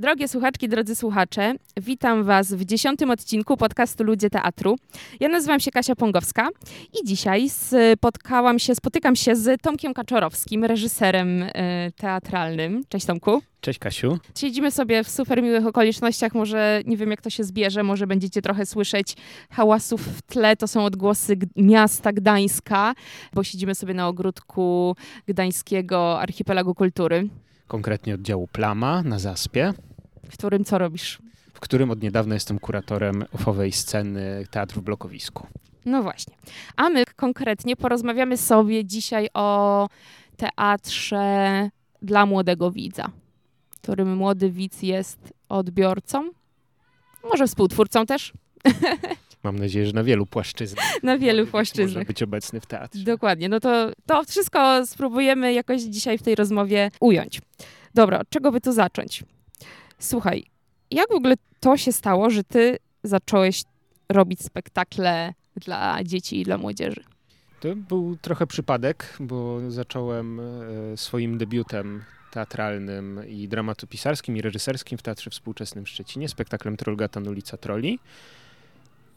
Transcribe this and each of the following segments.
Drogie słuchaczki, drodzy słuchacze, witam Was w dziesiątym odcinku podcastu Ludzie Teatru. Ja nazywam się Kasia Pongowska i dzisiaj spotkałam się, spotykam się z Tomkiem Kaczorowskim, reżyserem y, teatralnym. Cześć Tomku. Cześć Kasiu. Siedzimy sobie w super miłych okolicznościach, może nie wiem jak to się zbierze, może będziecie trochę słyszeć hałasów w tle, to są odgłosy miasta Gdańska, bo siedzimy sobie na ogródku Gdańskiego Archipelagu Kultury. Konkretnie oddziału Plama na Zaspie. W którym co robisz? W którym od niedawna jestem kuratorem ofowej sceny teatru w blokowisku. No właśnie. A my konkretnie porozmawiamy sobie dzisiaj o teatrze dla młodego widza którym młody widz jest odbiorcą, może współtwórcą też. Mam nadzieję, że na wielu płaszczyznach. Na wielu płaszczyznach. Może być obecny w teatrze. Dokładnie. No to, to wszystko spróbujemy jakoś dzisiaj w tej rozmowie ująć. Dobra, od czego by tu zacząć? Słuchaj, jak w ogóle to się stało, że ty zacząłeś robić spektakle dla dzieci i dla młodzieży? To był trochę przypadek, bo zacząłem e, swoim debiutem teatralnym i dramatopisarskim i reżyserskim w Teatrze Współczesnym w Szczecinie, spektaklem Trollgatan Ulica Troli.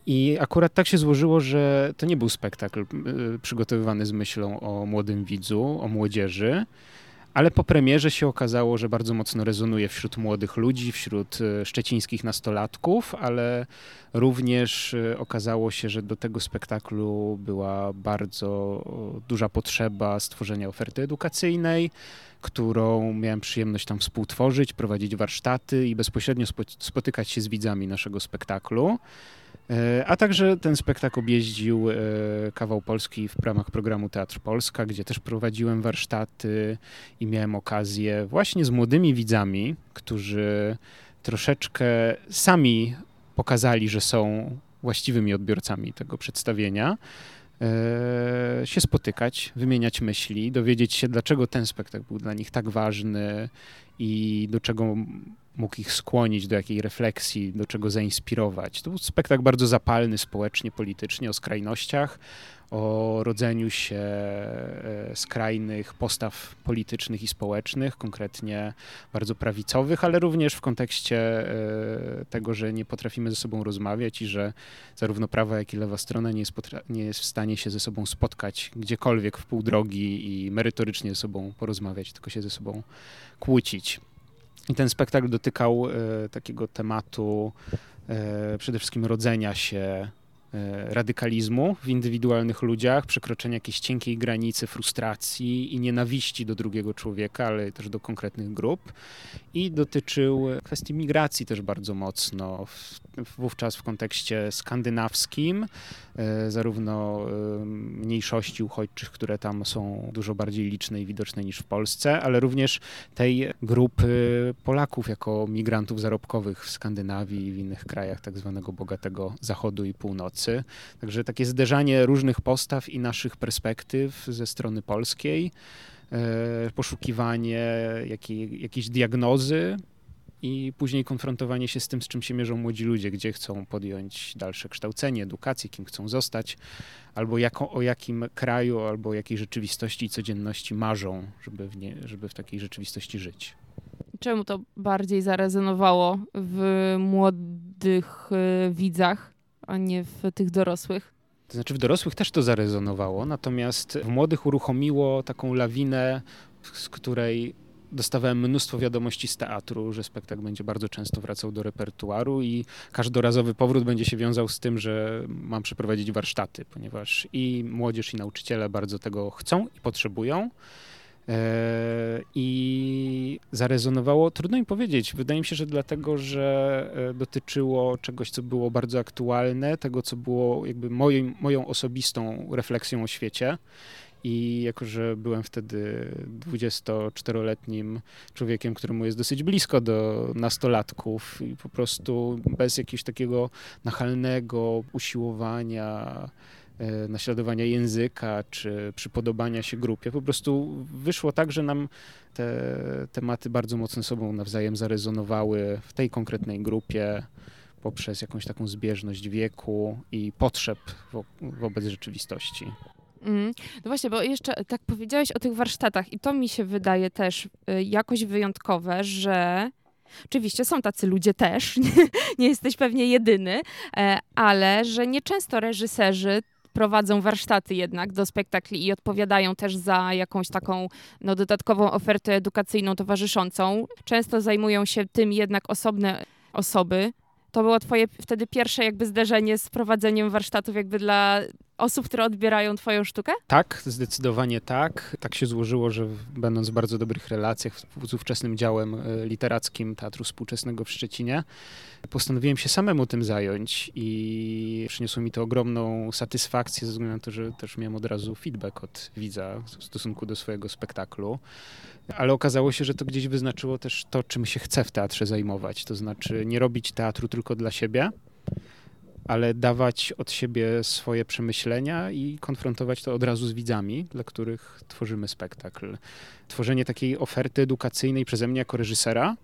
I akurat tak się złożyło, że to nie był spektakl y, przygotowywany z myślą o młodym widzu, o młodzieży, ale po premierze się okazało, że bardzo mocno rezonuje wśród młodych ludzi, wśród y, szczecińskich nastolatków, ale również y, okazało się, że do tego spektaklu była bardzo duża potrzeba stworzenia oferty edukacyjnej, którą miałem przyjemność tam współtworzyć, prowadzić warsztaty i bezpośrednio spotykać się z widzami naszego spektaklu. E, a także ten spektakl objeździł e, kawał Polski w ramach programu Teatr Polska, gdzie też prowadziłem warsztaty i miałem okazję właśnie z młodymi widzami, którzy troszeczkę sami pokazali, że są właściwymi odbiorcami tego przedstawienia, e, się spotykać, wymieniać myśli, dowiedzieć się, dlaczego ten spektakl był dla nich tak ważny i do czego mógł ich skłonić do jakiej refleksji, do czego zainspirować. To był spektakl bardzo zapalny społecznie, politycznie, o skrajnościach, o rodzeniu się e, skrajnych postaw politycznych i społecznych, konkretnie bardzo prawicowych, ale również w kontekście e, tego, że nie potrafimy ze sobą rozmawiać i że zarówno prawa, jak i lewa strona nie jest, nie jest w stanie się ze sobą spotkać gdziekolwiek w pół drogi i merytorycznie ze sobą porozmawiać, tylko się ze sobą kłócić. I ten spektakl dotykał e, takiego tematu przede wszystkim rodzenia się radykalizmu w indywidualnych ludziach, przekroczenia jakiejś cienkiej granicy frustracji i nienawiści do drugiego człowieka, ale też do konkretnych grup. I dotyczył kwestii migracji też bardzo mocno, wówczas w kontekście skandynawskim, e, zarówno e, mniejszości uchodźczych, które tam są dużo bardziej liczne i widoczne niż w Polsce, ale również tej grupy Polaków jako migrantów zarobkowych w Skandynawii i w innych krajach tak zwanego bogatego zachodu i północy. Także takie zderzanie różnych postaw i naszych perspektyw ze strony polskiej, e, poszukiwanie jakiej, jakiejś diagnozy i później konfrontowanie się z tym, z czym się mierzą młodzi ludzie, gdzie chcą podjąć dalsze kształcenie, edukację, kim chcą zostać, albo jako, o jakim kraju, albo o jakiej rzeczywistości i codzienności marzą, żeby w, nie, żeby w takiej rzeczywistości żyć. Czemu to bardziej zarezonowało w młodych e, widzach? A nie w tych dorosłych. To znaczy w dorosłych też to zarezonowało, natomiast w młodych uruchomiło taką lawinę, z której dostawałem mnóstwo wiadomości z teatru, że spektakl będzie bardzo często wracał do repertuaru i każdorazowy powrót będzie się wiązał z tym, że mam przeprowadzić warsztaty, ponieważ i młodzież, i nauczyciele bardzo tego chcą i potrzebują. E, I zarezonowało, trudno mi powiedzieć. Wydaje mi się, że dlatego, że e, dotyczyło czegoś, co było bardzo aktualne, tego, co było jakby moją, moją osobistą refleksją o świecie. I jako, że byłem wtedy 24-letnim człowiekiem, któremu jest dosyć blisko do nastolatków, i po prostu bez jakiegoś takiego nachalnego usiłowania naśladowania języka czy przypodobania się grupie. Po prostu wyszło tak, że nam te tematy bardzo mocno sobą nawzajem zarezonowały w tej konkretnej grupie poprzez jakąś taką zbieżność wieku i potrzeb wo wobec rzeczywistości. Mm. No właśnie, bo jeszcze tak powiedziałeś o tych warsztatach i to mi się wydaje też y, jakoś wyjątkowe, że oczywiście są tacy ludzie też, nie jesteś pewnie jedyny, e, ale że nieczęsto reżyserzy prowadzą warsztaty jednak do spektakli i odpowiadają też za jakąś taką no, dodatkową ofertę edukacyjną towarzyszącą. Często zajmują się tym jednak osobne osoby, to było twoje wtedy pierwsze jakby zderzenie z prowadzeniem warsztatów jakby dla osób, które odbierają twoją sztukę? Tak, zdecydowanie tak. Tak się złożyło, że będąc w bardzo dobrych relacjach z ówczesnym działem e, literackim Teatru Współczesnego w Szczecinie, postanowiłem się samemu tym zająć i przyniosło mi to ogromną satysfakcję ze względu na to, że też miałem od razu feedback od widza w stosunku do swojego spektaklu. Ale okazało się, że to gdzieś wyznaczyło też to, czym się chce w teatrze zajmować. To znaczy nie robić teatru tylko dla siebie, ale dawać od siebie swoje przemyślenia i konfrontować to od razu z widzami, dla których tworzymy spektakl. Tworzenie takiej oferty edukacyjnej przeze mnie jako reżysera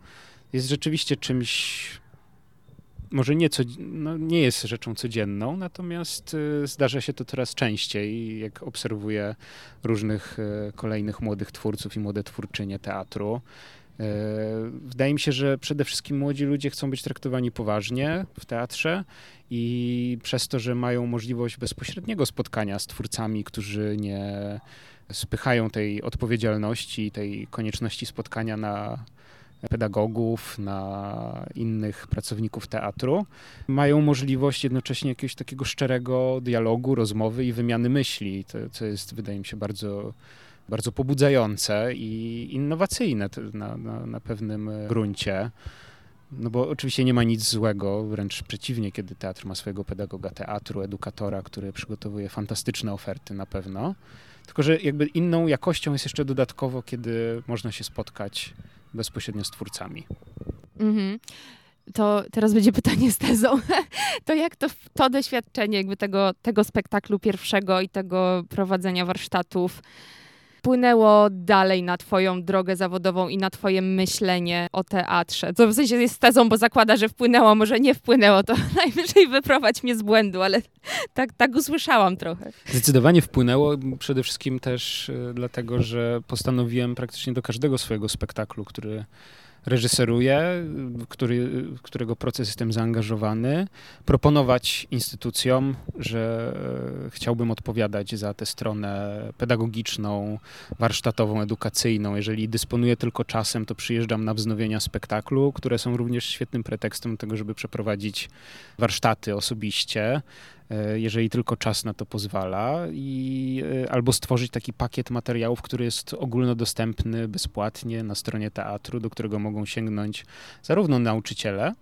jest rzeczywiście czymś może nie, co, no nie jest rzeczą codzienną, natomiast y, zdarza się to coraz częściej, jak obserwuję różnych y, kolejnych młodych twórców i młode twórczynie teatru. Y, wydaje mi się, że przede wszystkim młodzi ludzie chcą być traktowani poważnie w teatrze i przez to, że mają możliwość bezpośredniego spotkania z twórcami, którzy nie spychają tej odpowiedzialności, tej konieczności spotkania na pedagogów, na innych pracowników teatru, mają możliwość jednocześnie jakiegoś takiego szczerego dialogu, rozmowy i wymiany myśli, to, co jest, wydaje mi się, bardzo bardzo pobudzające i innowacyjne na, na, na pewnym gruncie. No bo oczywiście nie ma nic złego, wręcz przeciwnie, kiedy teatr ma swojego pedagoga teatru, edukatora, który przygotowuje fantastyczne oferty na pewno. Tylko, że jakby inną jakością jest jeszcze dodatkowo, kiedy można się spotkać bezpośrednio z twórcami. Mhm. To teraz będzie pytanie z tezą. To jak to, to doświadczenie jakby tego, tego spektaklu pierwszego i tego prowadzenia warsztatów wpłynęło dalej na twoją drogę zawodową i na twoje myślenie o teatrze? To w sensie jest tezą, bo zakłada, że wpłynęło, może nie wpłynęło, to najwyżej wyprowadź mnie z błędu, ale tak, tak usłyszałam trochę. Zdecydowanie wpłynęło, przede wszystkim też y, dlatego, że postanowiłem praktycznie do każdego swojego spektaklu, który reżyseruję, który, którego proces jestem zaangażowany, proponować instytucjom, że e, chciałbym odpowiadać za tę stronę pedagogiczną, warsztatową, edukacyjną. Jeżeli dysponuję tylko czasem, to przyjeżdżam na wznowienia spektaklu, które są również świetnym pretekstem tego, żeby przeprowadzić warsztaty osobiście. E, jeżeli tylko czas na to pozwala, i, e, albo stworzyć taki pakiet materiałów, który jest ogólnodostępny bezpłatnie na stronie teatru, do którego mogą sięgnąć zarówno nauczyciele,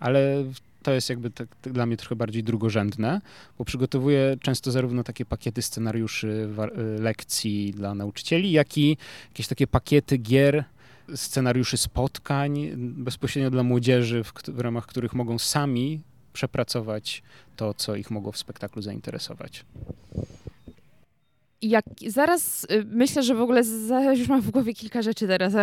ale to jest jakby tak, tak dla mnie trochę bardziej drugorzędne, bo przygotowuję często zarówno takie pakiety scenariuszy e, lekcji dla nauczycieli, jak i jakieś takie pakiety gier, scenariuszy spotkań bezpośrednio dla młodzieży, w, w ramach których mogą sami przepracować to, co ich mogło w spektaklu zainteresować. Jak zaraz y, myślę, że w ogóle już mam w głowie kilka rzeczy teraz.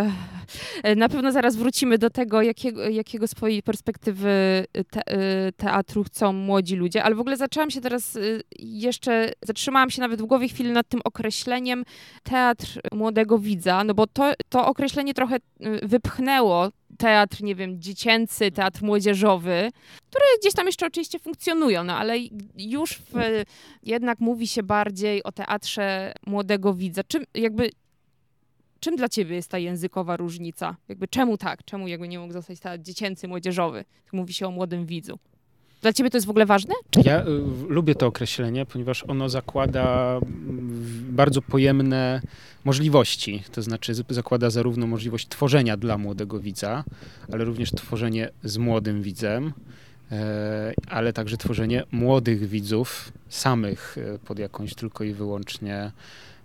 E, na pewno zaraz wrócimy do tego, jakiego, jakiego z twojej perspektywy te, y, teatru chcą młodzi ludzie, ale w ogóle zaczęłam się teraz y, jeszcze, zatrzymałam się nawet w głowie chwilę nad tym określeniem teatr młodego widza, no bo to, to określenie trochę wypchnęło teatr, nie wiem, dziecięcy, teatr młodzieżowy, które gdzieś tam jeszcze oczywiście funkcjonują, no ale już w, jednak mówi się bardziej o teatrze młodego widza. Czym jakby czym dla ciebie jest ta językowa różnica? Jakby czemu tak? Czemu jakby nie mógł zostać teatr dziecięcy, młodzieżowy? Mówi się o młodym widzu. Dla ciebie to jest w ogóle ważne? Ja y, lubię to określenie, ponieważ ono zakłada bardzo pojemne możliwości. To znaczy zakłada zarówno możliwość tworzenia dla młodego widza, ale również tworzenie z młodym widzem, e, ale także tworzenie młodych widzów samych e, pod jakąś tylko i wyłącznie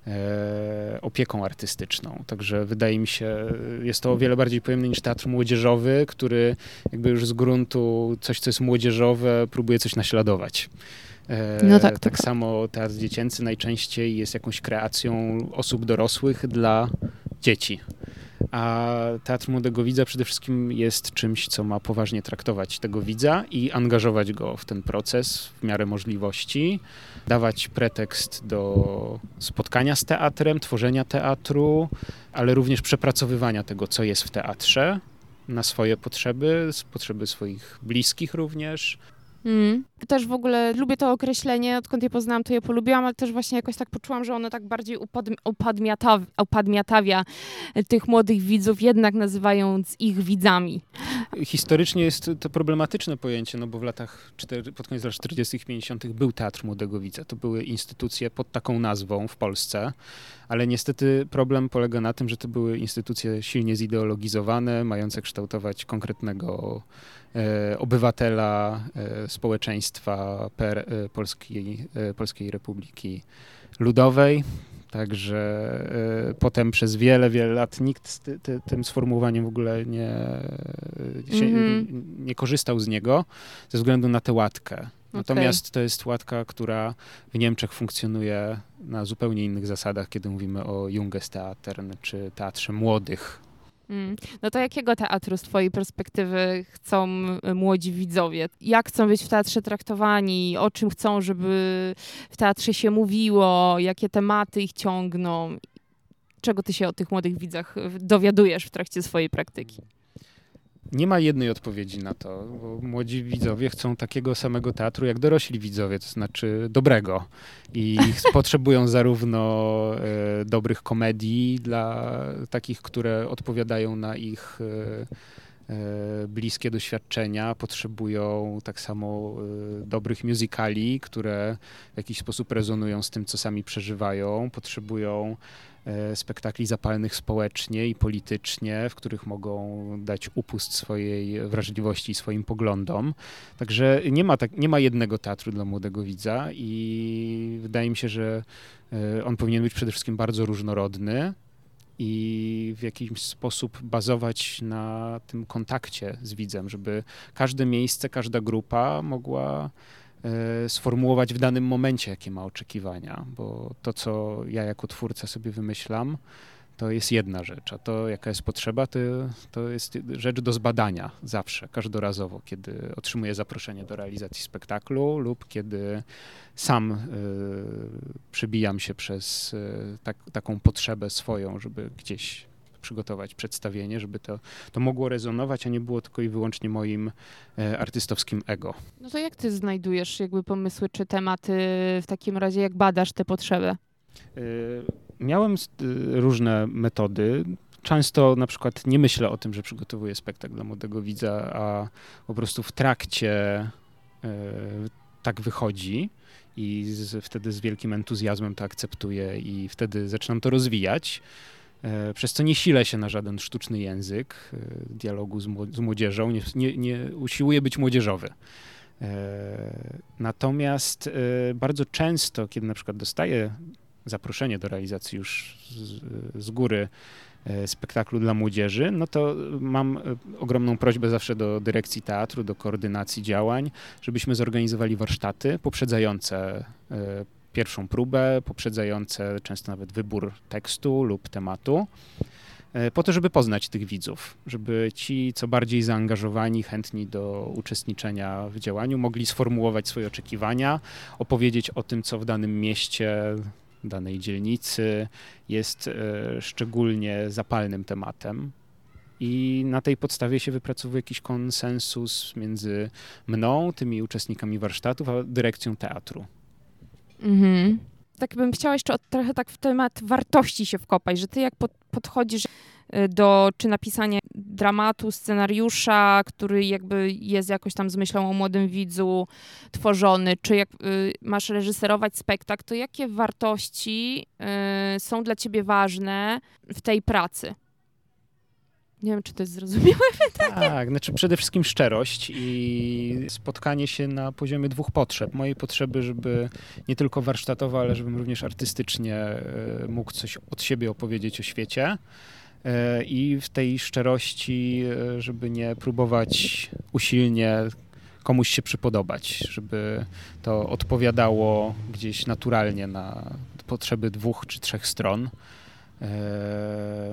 E, opieką artystyczną. Także wydaje mi się, jest to o wiele bardziej pojemne niż teatr młodzieżowy, który jakby już z gruntu coś, co jest młodzieżowe, próbuje coś naśladować. E, no tak, tak, tak samo teatr dziecięcy najczęściej jest jakąś kreacją osób dorosłych dla dzieci. A teatr młodego widza przede wszystkim jest czymś, co ma poważnie traktować tego widza i angażować go w ten proces w miarę możliwości, dawać pretekst do spotkania z teatrem, tworzenia teatru, ale również przepracowywania tego, co jest w teatrze, na swoje potrzeby, potrzeby swoich bliskich również. Mm. Też w ogóle lubię to określenie, odkąd je poznałam, to je polubiłam, ale też właśnie jakoś tak poczułam, że ono tak bardziej upadmiataw, upadmiatawia tych młodych widzów, jednak nazywając ich widzami. Historycznie jest to problematyczne pojęcie, no bo w latach, pod koniec lat 40 50 był Teatr Młodego Widza. To były instytucje pod taką nazwą w Polsce, ale niestety problem polega na tym, że to były instytucje silnie zideologizowane, mające kształtować konkretnego E, obywatela e, społeczeństwa per, e, Polskiej, Polskiej Republiki Ludowej. Także potem przez wiele, wiele lat nikt z ty, ty, tym sformułowaniem w ogóle nie, się, mm -hmm. nie korzystał z niego ze względu na tę łatkę. Natomiast okay. to jest łatka, która w Niemczech funkcjonuje na zupełnie innych zasadach, kiedy mówimy o Jungestheatern czy teatrze młodych Mm. No to jakiego teatru z twojej perspektywy chcą y, młodzi widzowie? Jak chcą być w teatrze traktowani? O czym chcą, żeby w teatrze się mówiło? Jakie tematy ich ciągną? Czego ty się o tych młodych widzach dowiadujesz w trakcie swojej praktyki? Nie ma jednej odpowiedzi na to, bo młodzi widzowie chcą takiego samego teatru jak dorośli widzowie, to znaczy dobrego. I potrzebują zarówno e, dobrych komedii dla takich, które odpowiadają na ich e, e, bliskie doświadczenia, potrzebują tak samo e, dobrych musicali, które w jakiś sposób rezonują z tym, co sami przeżywają, potrzebują spektakli zapalnych społecznie i politycznie, w których mogą dać upust swojej wrażliwości i swoim poglądom. Także nie ma, tak, nie ma jednego teatru dla młodego widza i wydaje mi się, że e, on powinien być przede wszystkim bardzo różnorodny i w jakiś sposób bazować na tym kontakcie z widzem, żeby każde miejsce, każda grupa mogła E, sformułować w danym momencie, jakie ma oczekiwania, bo to, co ja jako twórca sobie wymyślam, to jest jedna rzecz, a to, jaka jest potrzeba, to, to jest rzecz do zbadania zawsze, każdorazowo, kiedy otrzymuję zaproszenie do realizacji spektaklu lub kiedy sam y, przebijam się przez y, tak, taką potrzebę swoją, żeby gdzieś przygotować przedstawienie, żeby to, to mogło rezonować, a nie było tylko i wyłącznie moim e, artystowskim ego. No to jak ty znajdujesz jakby pomysły czy tematy w takim razie, jak badasz te potrzeby? E, miałem e, różne metody. Często na przykład nie myślę o tym, że przygotowuję spektakl dla młodego widza, a po prostu w trakcie e, tak wychodzi i z, wtedy z wielkim entuzjazmem to akceptuję i wtedy zaczynam to rozwijać. E, przez co nie silę się na żaden sztuczny język e, dialogu z młodzieżą, nie, nie, nie usiłuję być młodzieżowy. E, natomiast bardzo często, kiedy na przykład dostaję zaproszenie do realizacji już z, z góry spektaklu dla młodzieży, no to mam ogromną prośbę zawsze do dyrekcji teatru, do koordynacji działań, żebyśmy zorganizowali warsztaty poprzedzające pierwszą próbę, poprzedzające często nawet wybór tekstu lub tematu, e, po to, żeby poznać tych widzów, żeby ci, co bardziej zaangażowani, chętni do uczestniczenia w działaniu, mogli sformułować swoje oczekiwania, opowiedzieć o tym, co w danym mieście, danej dzielnicy jest e, szczególnie zapalnym tematem. I na tej podstawie się wypracowuje jakiś konsensus między mną, tymi uczestnikami warsztatów, a dyrekcją teatru. Mhm. Tak bym chciała jeszcze od, trochę tak w temat wartości się wkopać, że ty jak pod, podchodzisz y, do czy napisania dramatu, scenariusza, który jakby jest jakoś tam z myślą o młodym widzu tworzony, czy jak y, masz reżyserować spektakl, to jakie wartości y, są dla ciebie ważne w tej pracy? Nie wiem, czy to jest zrozumiałe pytanie. Tak, znaczy przede wszystkim szczerość i spotkanie się na poziomie dwóch potrzeb. Mojej potrzeby, żeby nie tylko warsztatowo, ale żebym również artystycznie e, mógł coś od siebie opowiedzieć o świecie. E, I w tej szczerości, e, żeby nie próbować usilnie komuś się przypodobać, żeby to odpowiadało gdzieś naturalnie na potrzeby dwóch czy trzech stron.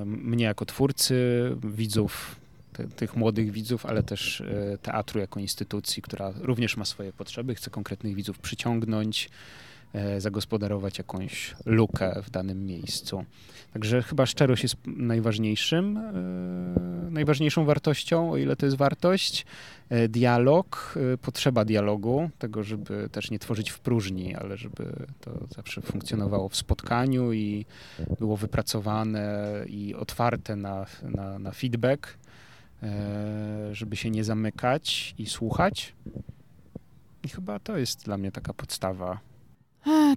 Mnie jako twórcy, widzów, tych młodych widzów, ale też e, teatru jako instytucji, która również ma swoje potrzeby, chce konkretnych widzów przyciągnąć, zagospodarować jakąś lukę w danym miejscu. Także chyba szczerość jest najważniejszym, e, najważniejszą wartością, o ile to jest wartość. E, dialog, potrzeba dialogu, tego, żeby też nie tworzyć w próżni, ale żeby to zawsze funkcjonowało w spotkaniu i było wypracowane i otwarte na, na, na feedback, żeby się nie zamykać i słuchać. I chyba to jest dla mnie taka podstawa.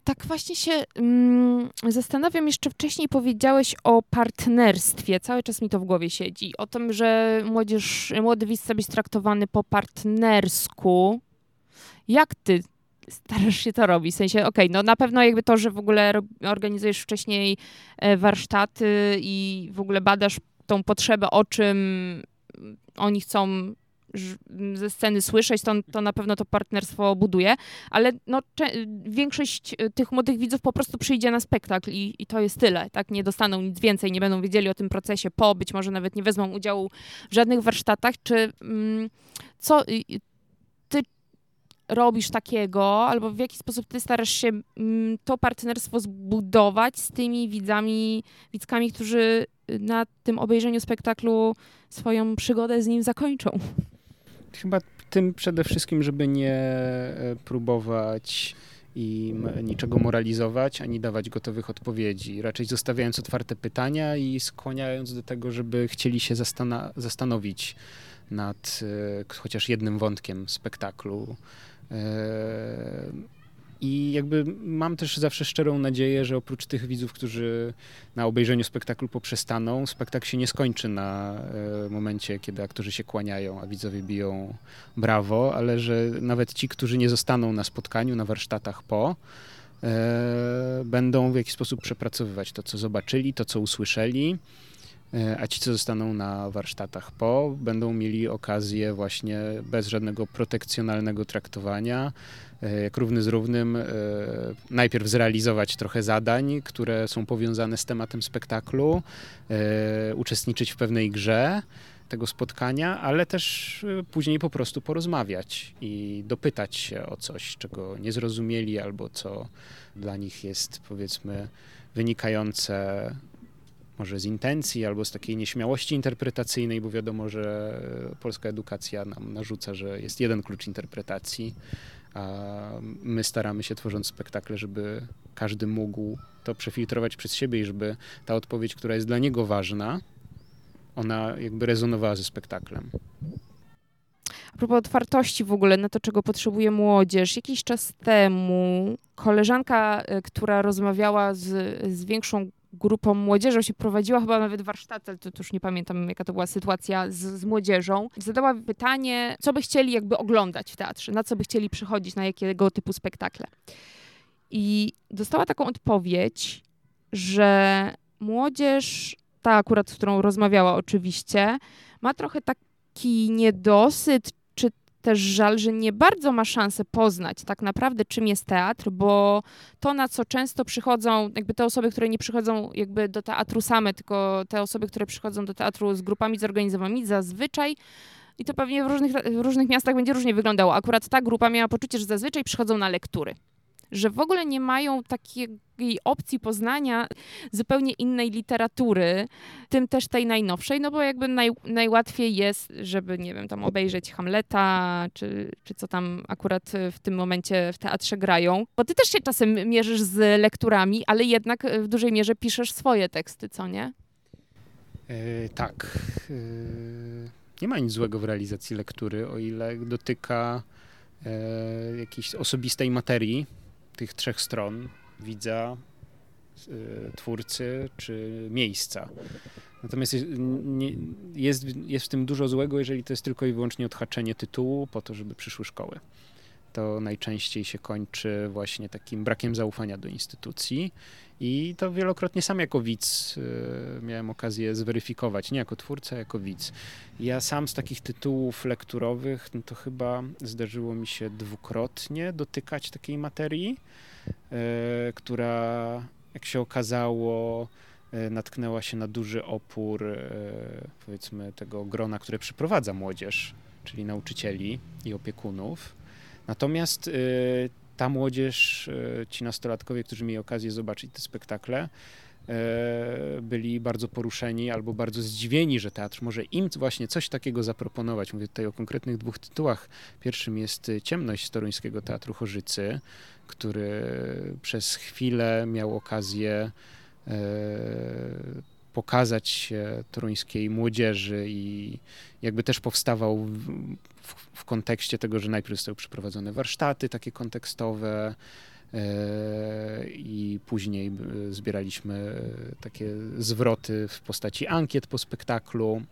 Tak właśnie się mm, zastanawiam, jeszcze wcześniej powiedziałeś o partnerstwie, cały czas mi to w głowie siedzi, o tym, że młodzież, młody widz chce być traktowany po partnersku. Jak ty starasz się to robić? W sensie, okej, okay, no na pewno jakby to, że w ogóle organizujesz wcześniej e, warsztaty i w ogóle badasz tą potrzebę, o czym oni chcą ze sceny słyszeć, to, to na pewno to partnerstwo buduje, ale no, większość e, tych młodych widzów po prostu przyjdzie na spektakl i, i to jest tyle, tak? Nie dostaną nic więcej, nie będą wiedzieli o tym procesie po, być może nawet nie wezmą udziału w żadnych warsztatach, czy mm, co ty robisz takiego, albo w jaki sposób ty starasz się mm, to partnerstwo zbudować z tymi widzami, widzkami, którzy na tym obejrzeniu spektaklu swoją przygodę z nim zakończą? Chyba tym przede wszystkim, żeby nie e, próbować im niczego moralizować, ani dawać gotowych odpowiedzi. Raczej zostawiając otwarte pytania i skłaniając do tego, żeby chcieli się zastanowić nad e, chociaż jednym wątkiem spektaklu. E, i jakby mam też zawsze szczerą nadzieję, że oprócz tych widzów, którzy na obejrzeniu spektaklu poprzestaną, spektakl się nie skończy na e, momencie, kiedy aktorzy się kłaniają, a widzowie biją brawo, ale że nawet ci, którzy nie zostaną na spotkaniu, na warsztatach po, e, będą w jakiś sposób przepracowywać to, co zobaczyli, to, co usłyszeli a ci, co zostaną na warsztatach po, będą mieli okazję właśnie bez żadnego protekcjonalnego traktowania E, jak równy z równym, e, najpierw zrealizować trochę zadań, które są powiązane z tematem spektaklu, e, uczestniczyć w pewnej grze tego spotkania, ale też później po prostu porozmawiać i dopytać się o coś, czego nie zrozumieli albo co dla nich jest powiedzmy wynikające może z intencji albo z takiej nieśmiałości interpretacyjnej, bo wiadomo, że polska edukacja nam narzuca, że jest jeden klucz interpretacji, a my staramy się, tworząc spektakle, żeby każdy mógł to przefiltrować przez siebie i żeby ta odpowiedź, która jest dla niego ważna, ona jakby rezonowała ze spektaklem. A propos otwartości w ogóle na to, czego potrzebuje młodzież. Jakiś czas temu koleżanka, e, która rozmawiała z, z większą grupą młodzieżą się prowadziła chyba nawet warsztaty, to, to już nie pamiętam jaka to była sytuacja z, z młodzieżą. Zadała pytanie, co by chcieli jakby oglądać w teatrze, na co by chcieli przychodzić, na jakiego typu spektakle. I dostała taką odpowiedź, że młodzież, ta akurat, z którą rozmawiała oczywiście, ma trochę taki niedosyt też żal, że nie bardzo ma szansę poznać tak naprawdę, czym jest teatr, bo to, na co często przychodzą, jakby te osoby, które nie przychodzą jakby do teatru same, tylko te osoby, które przychodzą do teatru z grupami zorganizowanymi, zazwyczaj i to pewnie w różnych, w różnych miastach będzie różnie wyglądało. Akurat ta grupa miała poczucie, że zazwyczaj przychodzą na lektury że w ogóle nie mają takiej opcji poznania zupełnie innej literatury, tym też tej najnowszej, no bo jakby naj, najłatwiej jest, żeby, nie wiem, tam obejrzeć Hamleta, czy, czy co tam akurat w tym momencie w teatrze grają. Bo ty też się czasem mierzysz z lekturami, ale jednak w dużej mierze piszesz swoje teksty, co nie? Yy, tak. Yy, nie ma nic złego w realizacji lektury, o ile dotyka yy, jakiejś osobistej materii, tych trzech stron widza, y, twórcy czy miejsca. Natomiast jest, nie, jest, jest w tym dużo złego, jeżeli to jest tylko i wyłącznie odhaczenie tytułu po to, żeby przyszły szkoły. To najczęściej się kończy właśnie takim brakiem zaufania do instytucji i to wielokrotnie sam jako widz y, miałem okazję zweryfikować, nie jako twórca, jako widz. Ja sam z takich tytułów lekturowych, no to chyba zdarzyło mi się dwukrotnie dotykać takiej materii, y, która, jak się okazało, y, natknęła się na duży opór, powiedzmy, tego grona, które przyprowadza młodzież, czyli nauczycieli i opiekunów. Natomiast ta młodzież, e, ci nastolatkowie, którzy mieli okazję zobaczyć te spektakle, e, byli bardzo poruszeni albo bardzo zdziwieni, że teatr może im właśnie coś takiego zaproponować. Mówię tutaj o konkretnych dwóch tytułach. Pierwszym jest Ciemność z Toruńskiego Teatru Chorzycy, który przez chwilę miał okazję pokazać się toruńskiej młodzieży i jakby też powstawał w, kontekście tego, że najpierw zostały przeprowadzone warsztaty takie kontekstowe, e, i później e, zbieraliśmy takie zwroty w postaci ankiet po spektaklu.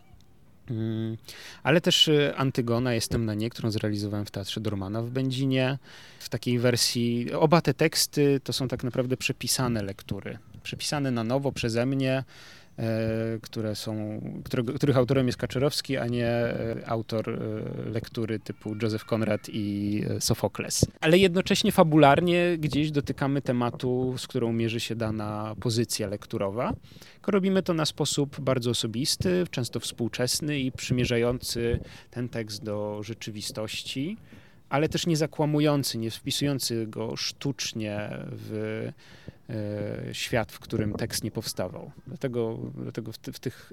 Mm, ale też e, Antygona, Jestem na nie, którą zrealizowałem w Teatrze Dormana w Będzinie. W takiej wersji, oba te teksty to są tak naprawdę przepisane lektury. Przepisane na nowo przeze mnie, które są, którego, których autorem jest Kaczorowski, a nie e, autor e, lektury typu Joseph Conrad i Sofokles. Ale jednocześnie fabularnie gdzieś dotykamy tematu, z którą mierzy się dana pozycja lekturowa. Robimy to na sposób bardzo osobisty, często współczesny i przymierzający ten tekst do rzeczywistości ale też nie zakłamujący, nie wpisujący go sztucznie w E, świat, w którym tekst nie powstawał. Dlatego, dlatego w, ty, w tych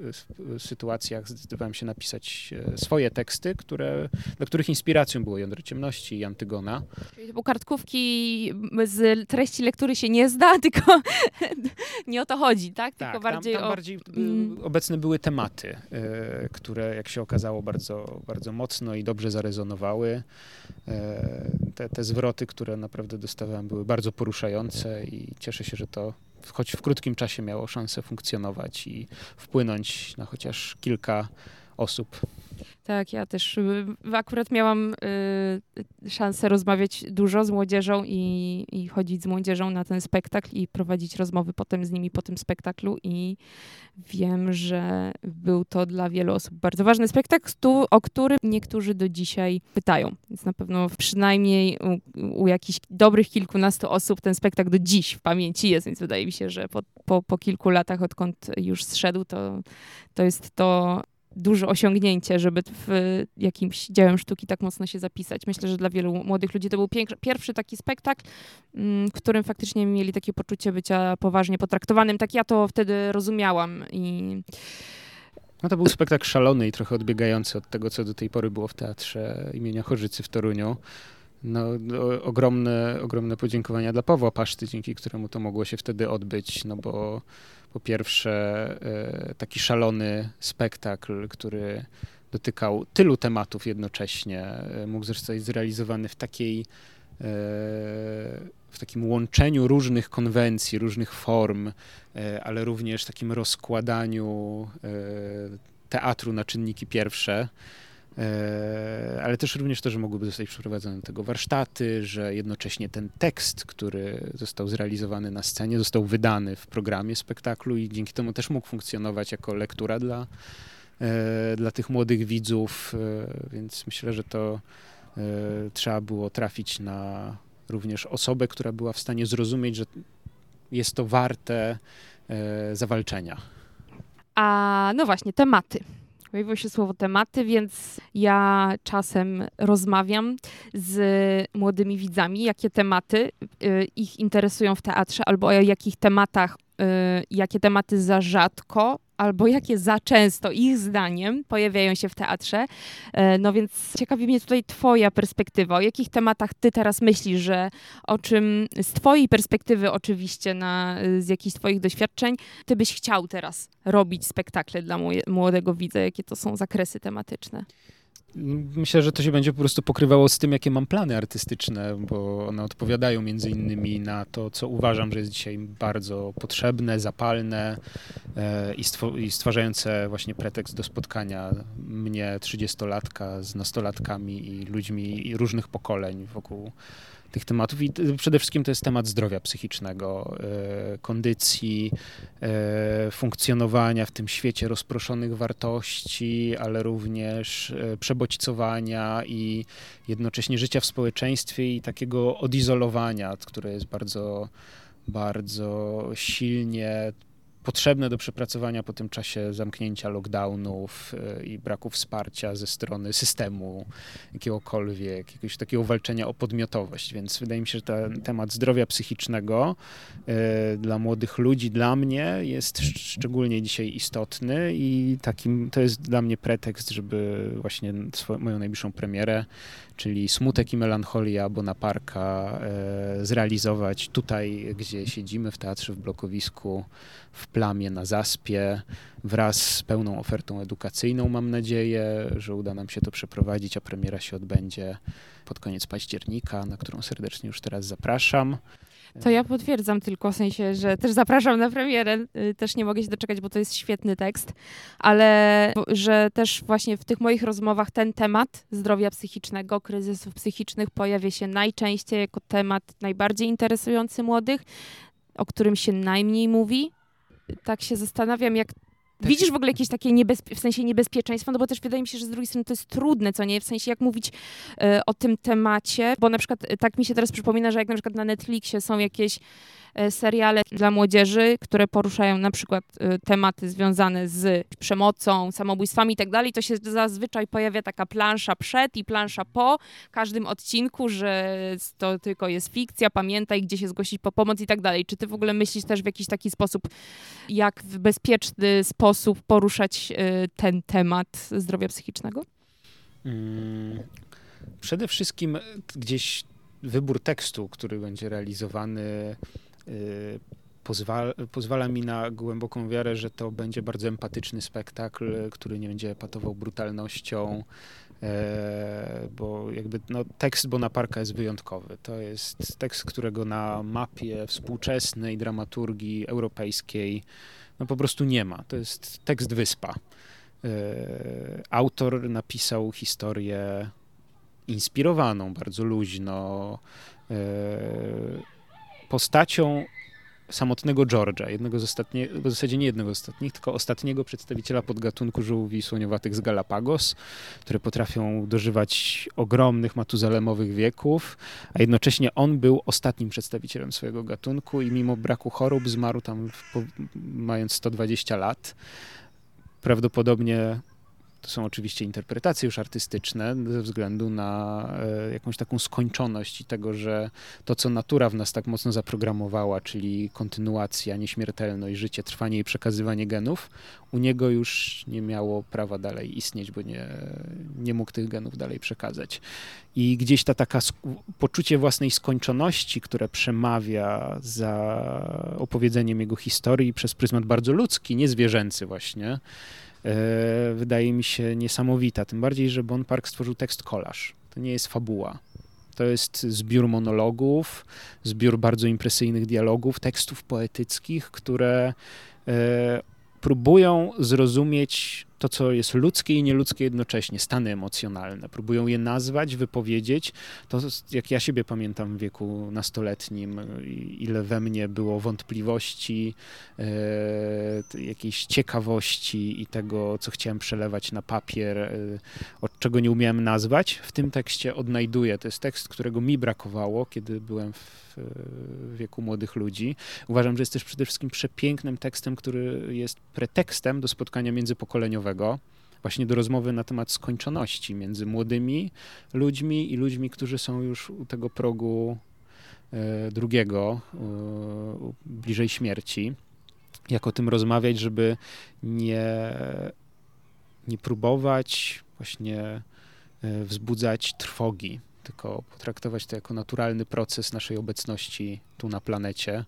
e, sytuacjach zdecydowałem się napisać e, swoje teksty, które, dla których inspiracją było Jądro Ciemności i Antygona. Bo kartkówki z treści lektury się nie zda, tylko nie o to chodzi, tak? tak tylko bardziej tam, tam o... bardziej mm. obecne były tematy, które jak się okazało bardzo, bardzo mocno i dobrze zarezonowały. Te, te zwroty, które naprawdę dostawałem były bardzo poruszające i cieszę się, że to choć w krótkim czasie miało szansę funkcjonować i wpłynąć na chociaż kilka osób. Tak, ja też y, akurat miałam y, szansę rozmawiać dużo z młodzieżą i, i chodzić z młodzieżą na ten spektakl i prowadzić rozmowy potem z nimi po tym spektaklu i wiem, że był to dla wielu osób bardzo ważny spektakl, o który niektórzy do dzisiaj pytają. Więc na pewno przynajmniej u, u jakichś dobrych kilkunastu osób ten spektakl do dziś w pamięci jest, więc wydaje mi się, że po, po, po kilku latach, odkąd już zszedł, to, to jest to duże osiągnięcie, żeby w jakimś dziełem sztuki tak mocno się zapisać. Myślę, że dla wielu młodych ludzi to był pierwszy taki spektakl, mm, w którym faktycznie mieli takie poczucie bycia poważnie potraktowanym. Tak ja to wtedy rozumiałam i... No to był spektakl szalony i trochę odbiegający od tego, co do tej pory było w teatrze imienia Chorzycy w Toruniu. No, no, ogromne, ogromne podziękowania dla Pawła Paszty, dzięki któremu to mogło się wtedy odbyć, no bo po pierwsze e, taki szalony spektakl, który dotykał tylu tematów jednocześnie, e, mógł zostać zrealizowany w takiej e, w takim łączeniu różnych konwencji, różnych form, ale również takim rozkładaniu teatru na czynniki pierwsze. E, ale też również to, że mogłyby zostać przeprowadzone tego warsztaty, że jednocześnie ten tekst, który został zrealizowany na scenie, został wydany w programie spektaklu i dzięki temu też mógł funkcjonować jako lektura dla, e, dla tych młodych widzów, e, więc myślę, że to trzeba było trafić na również osobę, która była w stanie zrozumieć, że jest to warte zawalczenia. A no właśnie, tematy. Pojawiło się słowo tematy, więc ja czasem rozmawiam z młodymi widzami, jakie tematy y, ich interesują w teatrze, albo o jakich tematach, y, jakie tematy za rzadko albo jakie za często ich zdaniem pojawiają się w teatrze. E, no więc ciekawi mnie tutaj twoja perspektywa. O jakich tematach ty teraz myślisz, że o czym z twojej perspektywy oczywiście, na, z jakichś twoich doświadczeń, ty byś chciał teraz robić spektakle dla młodego widza? Jakie to są zakresy tematyczne? Myślę, że to się będzie po prostu pokrywało z tym, jakie mam plany artystyczne, bo one odpowiadają między innymi na to, co uważam, że jest dzisiaj bardzo potrzebne, zapalne e, i stwarzające właśnie pretekst do spotkania mnie, trzydziestolatka, z nastolatkami i ludźmi różnych pokoleń wokół tych tematów i przede wszystkim to jest temat zdrowia psychicznego, e, kondycji, e, funkcjonowania w tym świecie rozproszonych wartości, ale również e, przebodźcowania i jednocześnie życia w społeczeństwie i takiego odizolowania, które jest bardzo, bardzo silnie potrzebne do przepracowania po tym czasie zamknięcia lockdownów e, i braku wsparcia ze strony systemu jakiegokolwiek, jakiegoś takiego walczenia o podmiotowość. Więc wydaje mi się, że ten temat zdrowia psychicznego e, dla młodych ludzi, dla mnie jest szczególnie dzisiaj istotny i takim to jest dla mnie pretekst, żeby właśnie swoją, moją najbliższą premierę, czyli Smutek i Melancholia Bonaparka e, zrealizować tutaj, gdzie siedzimy w teatrze w blokowisku w Plamie na Zaspie wraz z pełną ofertą edukacyjną. Mam nadzieję, że uda nam się to przeprowadzić, a premiera się odbędzie pod koniec października, na którą serdecznie już teraz zapraszam. To ja potwierdzam tylko, w sensie, że też zapraszam na premierę, y, też nie mogę się doczekać, bo to jest świetny tekst, ale że też właśnie w tych moich rozmowach ten temat zdrowia psychicznego, kryzysów psychicznych pojawia się najczęściej jako temat najbardziej interesujący młodych, o którym się najmniej mówi. Tak się zastanawiam, jak Widzisz w ogóle jakieś takie niebezpie- w sensie niebezpieczeństwo, no bo też wydaje mi się, że z drugiej strony to jest trudne, co nie? W sensie jak mówić y, o tym temacie, bo na przykład y, tak mi się teraz przypomina, że jak na przykład na Netflixie są jakieś E, seriale dla młodzieży, które poruszają na przykład e, tematy związane z przemocą, samobójstwami i tak to się zazwyczaj pojawia taka plansza przed i plansza po każdym odcinku, że to tylko jest fikcja, pamiętaj, gdzie się zgłosić po pomoc i tak. Czy ty w ogóle myślisz też w jakiś taki sposób, jak w bezpieczny sposób poruszać e, ten temat zdrowia psychicznego? Hmm. Przede wszystkim gdzieś wybór tekstu, który będzie realizowany pozwala, pozwala mi na głęboką wiarę, że to będzie bardzo empatyczny spektakl, który nie będzie patował brutalnością, e, bo jakby no, tekst Bonaparka jest wyjątkowy. To jest tekst, którego na mapie współczesnej dramaturgii europejskiej no po prostu nie ma. To jest tekst Wyspa. E, autor napisał historię inspirowaną, bardzo luźno, e, postacią samotnego George'a, jednego z ostatnich, w zasadzie nie jednego z ostatnich, tylko ostatniego przedstawiciela podgatunku żółwi słoniowatych z Galapagos, które potrafią dożywać ogromnych matuzalemowych wieków, a jednocześnie on był ostatnim przedstawicielem swojego gatunku i mimo braku chorób zmarł tam po, mając 120 lat. Prawdopodobnie to są oczywiście interpretacje już artystyczne ze względu na e, jakąś taką skończoność i tego, że to, co natura w nas tak mocno zaprogramowała, czyli kontynuacja, nieśmiertelność, życie, trwanie i przekazywanie genów, u niego już nie miało prawa dalej istnieć, bo nie, nie mógł tych genów dalej przekazać. I gdzieś ta taka poczucie własnej skończoności, które przemawia za opowiedzeniem jego historii przez pryzmat bardzo ludzki, niezwierzęcy właśnie, E, wydaje mi się niesamowita. Tym bardziej, że Bon Park stworzył tekst kolaż. To nie jest fabuła. To jest zbiór monologów, zbiór bardzo impresyjnych dialogów, tekstów poetyckich, które e, próbują zrozumieć to, co jest ludzkie i nieludzkie jednocześnie, stany emocjonalne. Próbują je nazwać, wypowiedzieć. To, jak ja siebie pamiętam w wieku nastoletnim, ile we mnie było wątpliwości, e, jakiejś ciekawości i tego, co chciałem przelewać na papier, e, od czego nie umiałem nazwać, w tym tekście odnajduję. To jest tekst, którego mi brakowało, kiedy byłem w wieku młodych ludzi. Uważam, że jest też przede wszystkim przepięknym tekstem, który jest pretekstem do spotkania międzypokoleniowego właśnie do rozmowy na temat skończoności między młodymi ludźmi i ludźmi, którzy są już u tego progu e, drugiego, bliżej śmierci. Jak o tym rozmawiać, żeby nie, nie próbować właśnie wzbudzać trwogi, tylko potraktować to jako naturalny proces naszej obecności tu na planecie.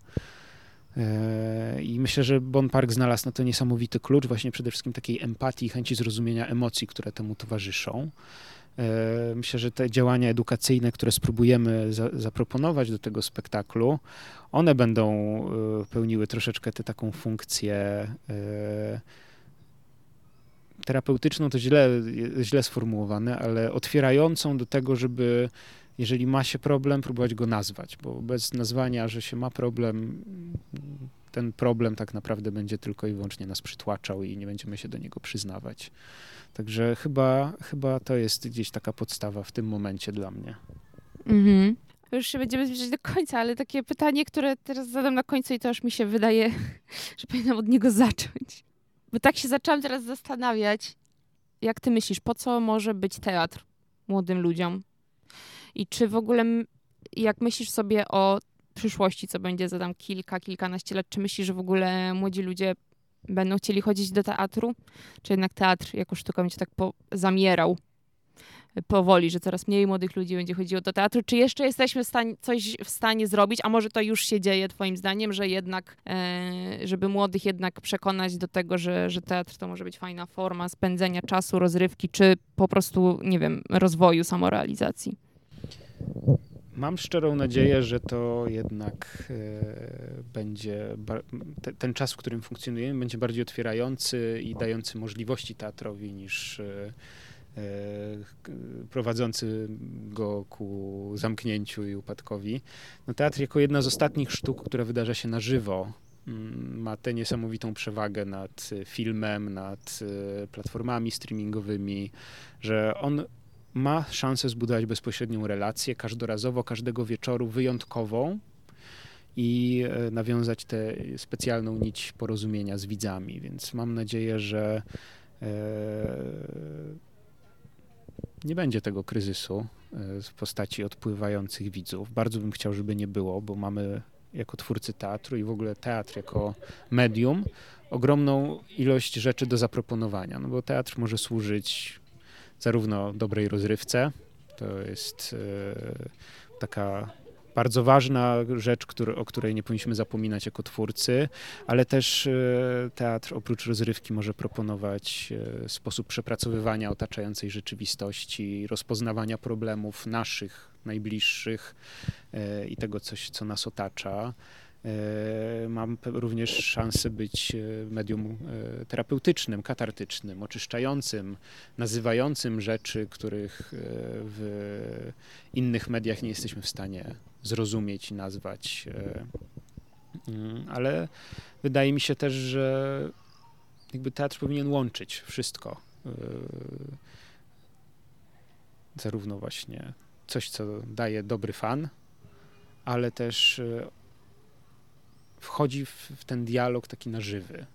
E, I myślę, że Bon Park znalazł na to niesamowity klucz, właśnie przede wszystkim takiej empatii i chęci zrozumienia emocji, które temu towarzyszą. E, myślę, że te działania edukacyjne, które spróbujemy za, zaproponować do tego spektaklu, one będą e, pełniły troszeczkę tę taką funkcję terapeutyczną, to źle, źle sformułowane, ale otwierającą do tego, żeby jeżeli ma się problem, próbować go nazwać, bo bez nazwania, że się ma problem, ten problem tak naprawdę będzie tylko i wyłącznie nas przytłaczał i nie będziemy się do niego przyznawać. Także chyba, chyba to jest gdzieś taka podstawa w tym momencie dla mnie. Mhm. Już się będziemy zbliżać do końca, ale takie pytanie, które teraz zadam na końcu i to już mi się wydaje, że powinnam od niego zacząć. Bo tak się zaczęłam teraz zastanawiać, jak ty myślisz, po co może być teatr młodym ludziom? I czy w ogóle, jak myślisz sobie o przyszłości, co będzie za tam kilka, kilkanaście lat, czy myślisz, że w ogóle młodzi ludzie będą chcieli chodzić do teatru? Czy jednak teatr jako sztuka będzie tak po- zamierał powoli, że coraz mniej młodych ludzi będzie chodziło do teatru. Czy jeszcze jesteśmy w stanie, coś w stanie zrobić, a może to już się dzieje twoim zdaniem, że jednak, e, żeby młodych jednak przekonać do tego, że, że teatr to może być fajna forma spędzenia czasu, rozrywki, czy po prostu, nie wiem, rozwoju, samorealizacji? Mam szczerą nadzieję, że to jednak e, będzie te, ten czas, w którym funkcjonujemy, będzie bardziej otwierający i dający możliwości teatrowi niż E, prowadzący go ku zamknięciu i upadkowi. No, teatr jako jedna z ostatnich sztuk, która wydarza się na żywo, mm, ma tę niesamowitą przewagę nad filmem, nad e, platformami streamingowymi, że on ma szansę zbudować bezpośrednią relację każdorazowo, każdego wieczoru wyjątkową i e, nawiązać tę specjalną nić porozumienia z widzami. Więc mam nadzieję, że nie będzie tego kryzysu e, w postaci odpływających widzów. Bardzo bym chciał, żeby nie było, bo mamy jako twórcy teatru i w ogóle teatr jako medium ogromną ilość rzeczy do zaproponowania, no bo teatr może służyć zarówno dobrej rozrywce, to jest e, taka bardzo ważna rzecz, który, o której nie powinniśmy zapominać jako twórcy, ale też e, teatr oprócz rozrywki może proponować e, sposób przepracowywania otaczającej rzeczywistości, rozpoznawania problemów naszych, najbliższych e, i tego, coś, co nas otacza. Mam również szansę być medium terapeutycznym, katartycznym, oczyszczającym, nazywającym rzeczy, których w innych mediach nie jesteśmy w stanie zrozumieć i nazwać. Mm, ale wydaje mi się też, że jakby teatr powinien łączyć wszystko. Zarówno właśnie coś, co daje dobry fan, ale też wchodzi w, ten dialog taki na żywy,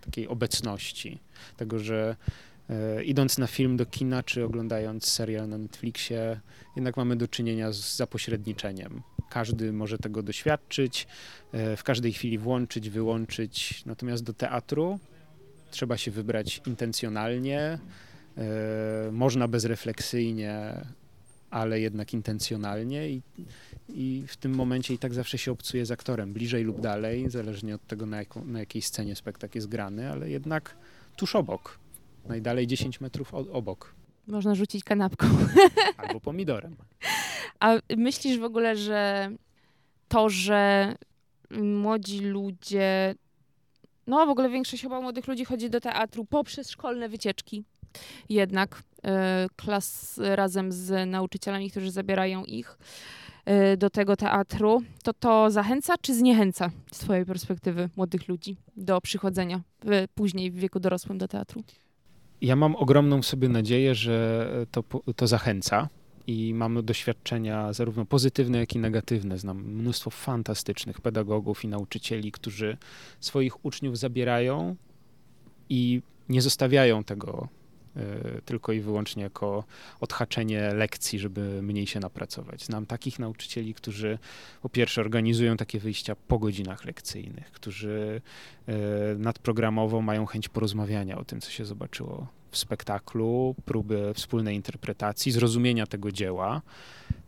takiej obecności, tego, że e, idąc na film do kina, czy oglądając serial na Netflixie, jednak mamy do czynienia z zapośredniczeniem. Każdy może tego doświadczyć, e, w każdej chwili włączyć, wyłączyć. Natomiast do teatru trzeba się wybrać intencjonalnie, e, można bezrefleksyjnie, ale jednak intencjonalnie i i w tym momencie i tak zawsze się obcuje z aktorem, bliżej lub dalej, zależnie od tego, na, jaką, na jakiej scenie spektakl jest grany, ale jednak tuż obok, najdalej 10 metrów obok. Można rzucić kanapką. Albo pomidorem. A myślisz w ogóle, że to, że młodzi ludzie, no w ogóle większość chyba młodych ludzi chodzi do teatru poprzez szkolne wycieczki, jednak y, klas razem z nauczycielami, którzy zabierają ich Y, do tego teatru, to to zachęca czy zniechęca z twojej perspektywy młodych ludzi do przychodzenia w, później w wieku dorosłym do teatru? Ja mam ogromną sobie nadzieję, że to, to zachęca i mamy doświadczenia zarówno pozytywne, jak i negatywne. Znam mnóstwo fantastycznych pedagogów i nauczycieli, którzy swoich uczniów zabierają i nie zostawiają tego tylko i wyłącznie jako odhaczenie lekcji, żeby mniej się napracować. Znam takich nauczycieli, którzy po pierwsze organizują takie wyjścia po godzinach lekcyjnych, którzy e, nadprogramowo mają chęć porozmawiania o tym, co się zobaczyło w spektaklu, próby wspólnej interpretacji, zrozumienia tego dzieła.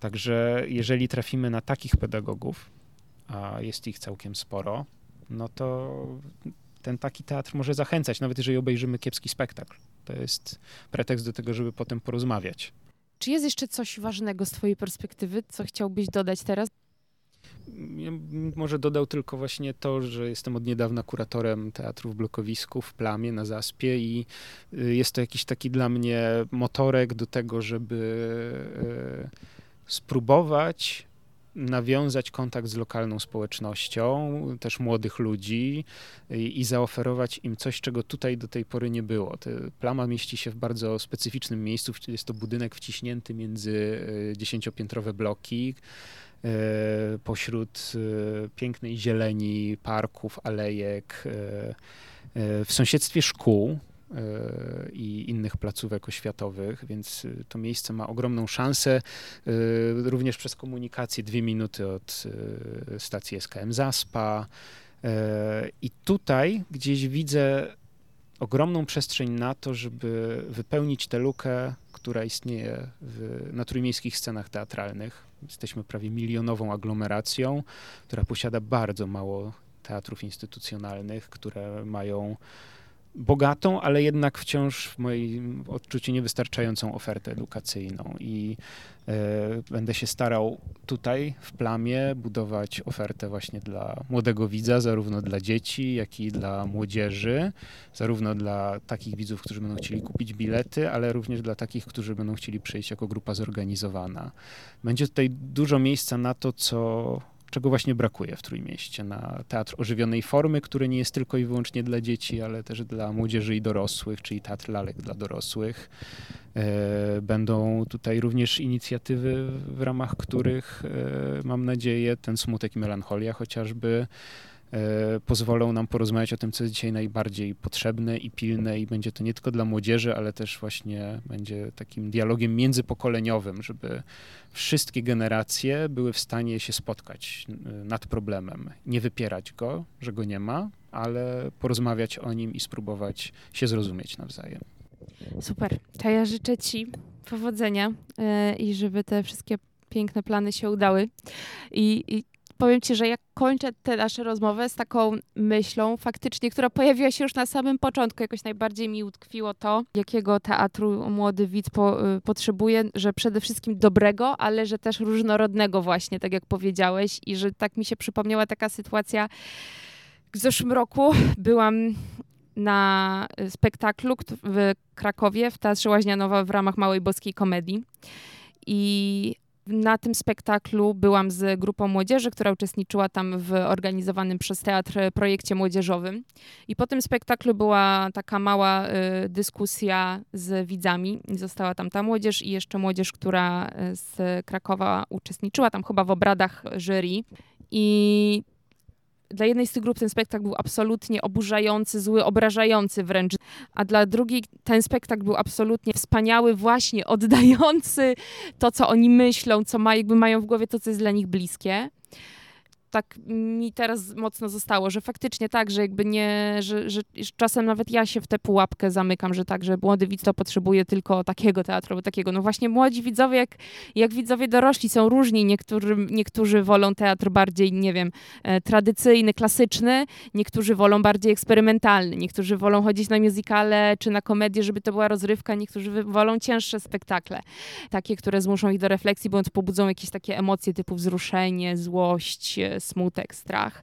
Także jeżeli trafimy na takich pedagogów, a jest ich całkiem sporo, no to ten taki teatr może zachęcać, nawet jeżeli obejrzymy kiepski spektakl. To jest pretekst do tego, żeby potem porozmawiać. Czy jest jeszcze coś ważnego z Twojej perspektywy, co chciałbyś dodać teraz? Ja może dodał tylko właśnie to, że jestem od niedawna kuratorem teatru w blokowisku w Plamie na Zaspie i y, jest to jakiś taki dla mnie motorek do tego, żeby y, spróbować nawiązać kontakt z lokalną społecznością, też młodych ludzi i, i, zaoferować im coś, czego tutaj do tej pory nie było. Te plama mieści się w bardzo specyficznym miejscu, jest to budynek wciśnięty między e, dziesięciopiętrowe bloki, pośród pięknej zieleni, parków, alejek, w sąsiedztwie szkół, i innych placówek oświatowych, więc to miejsce ma ogromną szansę również przez komunikację dwie minuty od stacji SKM Zaspa. I tutaj gdzieś widzę ogromną przestrzeń na to, żeby wypełnić tę lukę, która istnieje w, na trójmiejskich scenach teatralnych. Jesteśmy prawie milionową aglomeracją, która posiada bardzo mało teatrów instytucjonalnych, które mają bogatą, ale jednak wciąż w moim odczuciu niewystarczającą ofertę edukacyjną i e, będę się starał tutaj w plamie budować ofertę właśnie dla młodego widza, zarówno dla dzieci, jak i dla młodzieży, zarówno dla takich widzów, którzy będą chcieli kupić bilety, ale również dla takich, którzy będą chcieli przyjść jako grupa zorganizowana. Będzie tutaj dużo miejsca na to, co czego właśnie brakuje w Trójmieście, na teatr ożywionej formy, który nie jest tylko i wyłącznie dla dzieci, ale też dla młodzieży i dorosłych, czyli teatr lalek dla dorosłych. E, będą tutaj również inicjatywy, w ramach których e, mam nadzieję ten smutek i melancholia chociażby pozwolą nam porozmawiać o tym, co jest dzisiaj najbardziej potrzebne i pilne i będzie to nie tylko dla młodzieży, ale też właśnie będzie takim dialogiem międzypokoleniowym, żeby wszystkie generacje były w stanie się spotkać e, nad problemem, nie wypierać go, że go nie ma, ale porozmawiać o nim i spróbować się zrozumieć nawzajem. Super. To ja życzę Ci powodzenia yy, i żeby te wszystkie piękne plany się udały. I, i powiem ci, że jak kończę tę naszą rozmowę z taką myślą, faktycznie, która pojawiła się już na samym początku, jakoś najbardziej mi utkwiło to, jakiego teatru młody widz po, y, potrzebuje, że przede wszystkim dobrego, ale że też różnorodnego właśnie, tak jak powiedziałeś i że tak mi się przypomniała taka sytuacja, w zeszłym roku byłam na spektaklu w Krakowie w Teatrze Łaźnianowa w ramach Małej Boskiej Komedii. I na tym spektaklu byłam z grupą młodzieży, która uczestniczyła tam w organizowanym przez teatr projekcie młodzieżowym. I po tym spektaklu była taka mała y, dyskusja z widzami. Została tam ta młodzież i jeszcze młodzież, która y, z Krakowa uczestniczyła tam chyba w obradach jury. I dla jednej z tych grup ten spektakl był absolutnie oburzający, zły, obrażający wręcz, a dla drugiej ten spektakl był absolutnie wspaniały, właśnie oddający to, co oni myślą, co ma, jakby mają w głowie to, co jest dla nich bliskie tak mi teraz mocno zostało, że faktycznie tak, że jakby nie, że, że czasem nawet ja się w tę pułapkę zamykam, że tak, że młody widz to potrzebuje tylko takiego teatru, bo takiego. No właśnie młodzi widzowie, jak, jak widzowie dorośli są różni. Niektórzy, wolą teatr bardziej, nie wiem, e, tradycyjny, klasyczny, niektórzy wolą bardziej eksperymentalny, niektórzy wolą chodzić na muzykale czy na komedię, żeby to była rozrywka, niektórzy wolą cięższe spektakle, takie, które zmuszą ich do refleksji, bądź pobudzą jakieś takie emocje typu wzruszenie, złość, e, smutek, strach.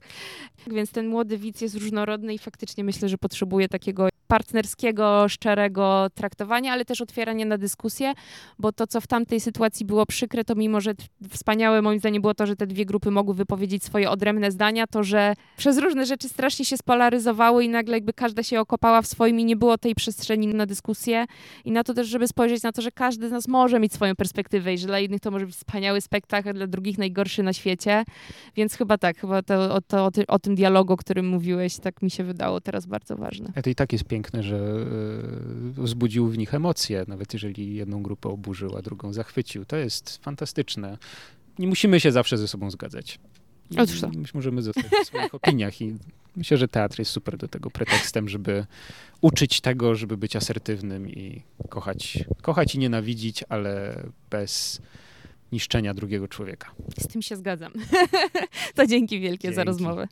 Więc ten młody widz jest różnorodny i faktycznie myślę, że potrzebuje takiego partnerskiego, szczerego traktowania, ale też otwierania na dyskusję, bo to, co w tamtej sytuacji było przykre, to mimo, że wspaniałe moim zdaniem było to, że te dwie grupy mogły wypowiedzieć swoje odrębne zdania, to, że przez różne rzeczy strasznie się spolaryzowały i nagle jakby każda się okopała w swoim i nie było tej przestrzeni na dyskusję i na to też, żeby spojrzeć na to, że każdy z nas może mieć swoją perspektywę i że dla jednych to może być wspaniały spektakl, dla drugich najgorszy na świecie, więc chyba tak, chyba to, to, o, ty, o tym dialogu, o którym mówiłeś, tak mi się wydało teraz bardzo ważne. A to i tak jest piękne, że e, wzbudził w nich emocje, nawet jeżeli jedną grupę oburzył, a drugą zachwycił. To jest fantastyczne. Nie musimy się zawsze ze sobą zgadzać. Otóż to. Możemy zostać w swoich opiniach i myślę, że teatr jest super do tego pretekstem, żeby uczyć tego, żeby być asertywnym i kochać, kochać i nienawidzić, ale bez niszczenia drugiego człowieka. Z tym się zgadzam. to dzięki wielkie dzięki. za rozmowę.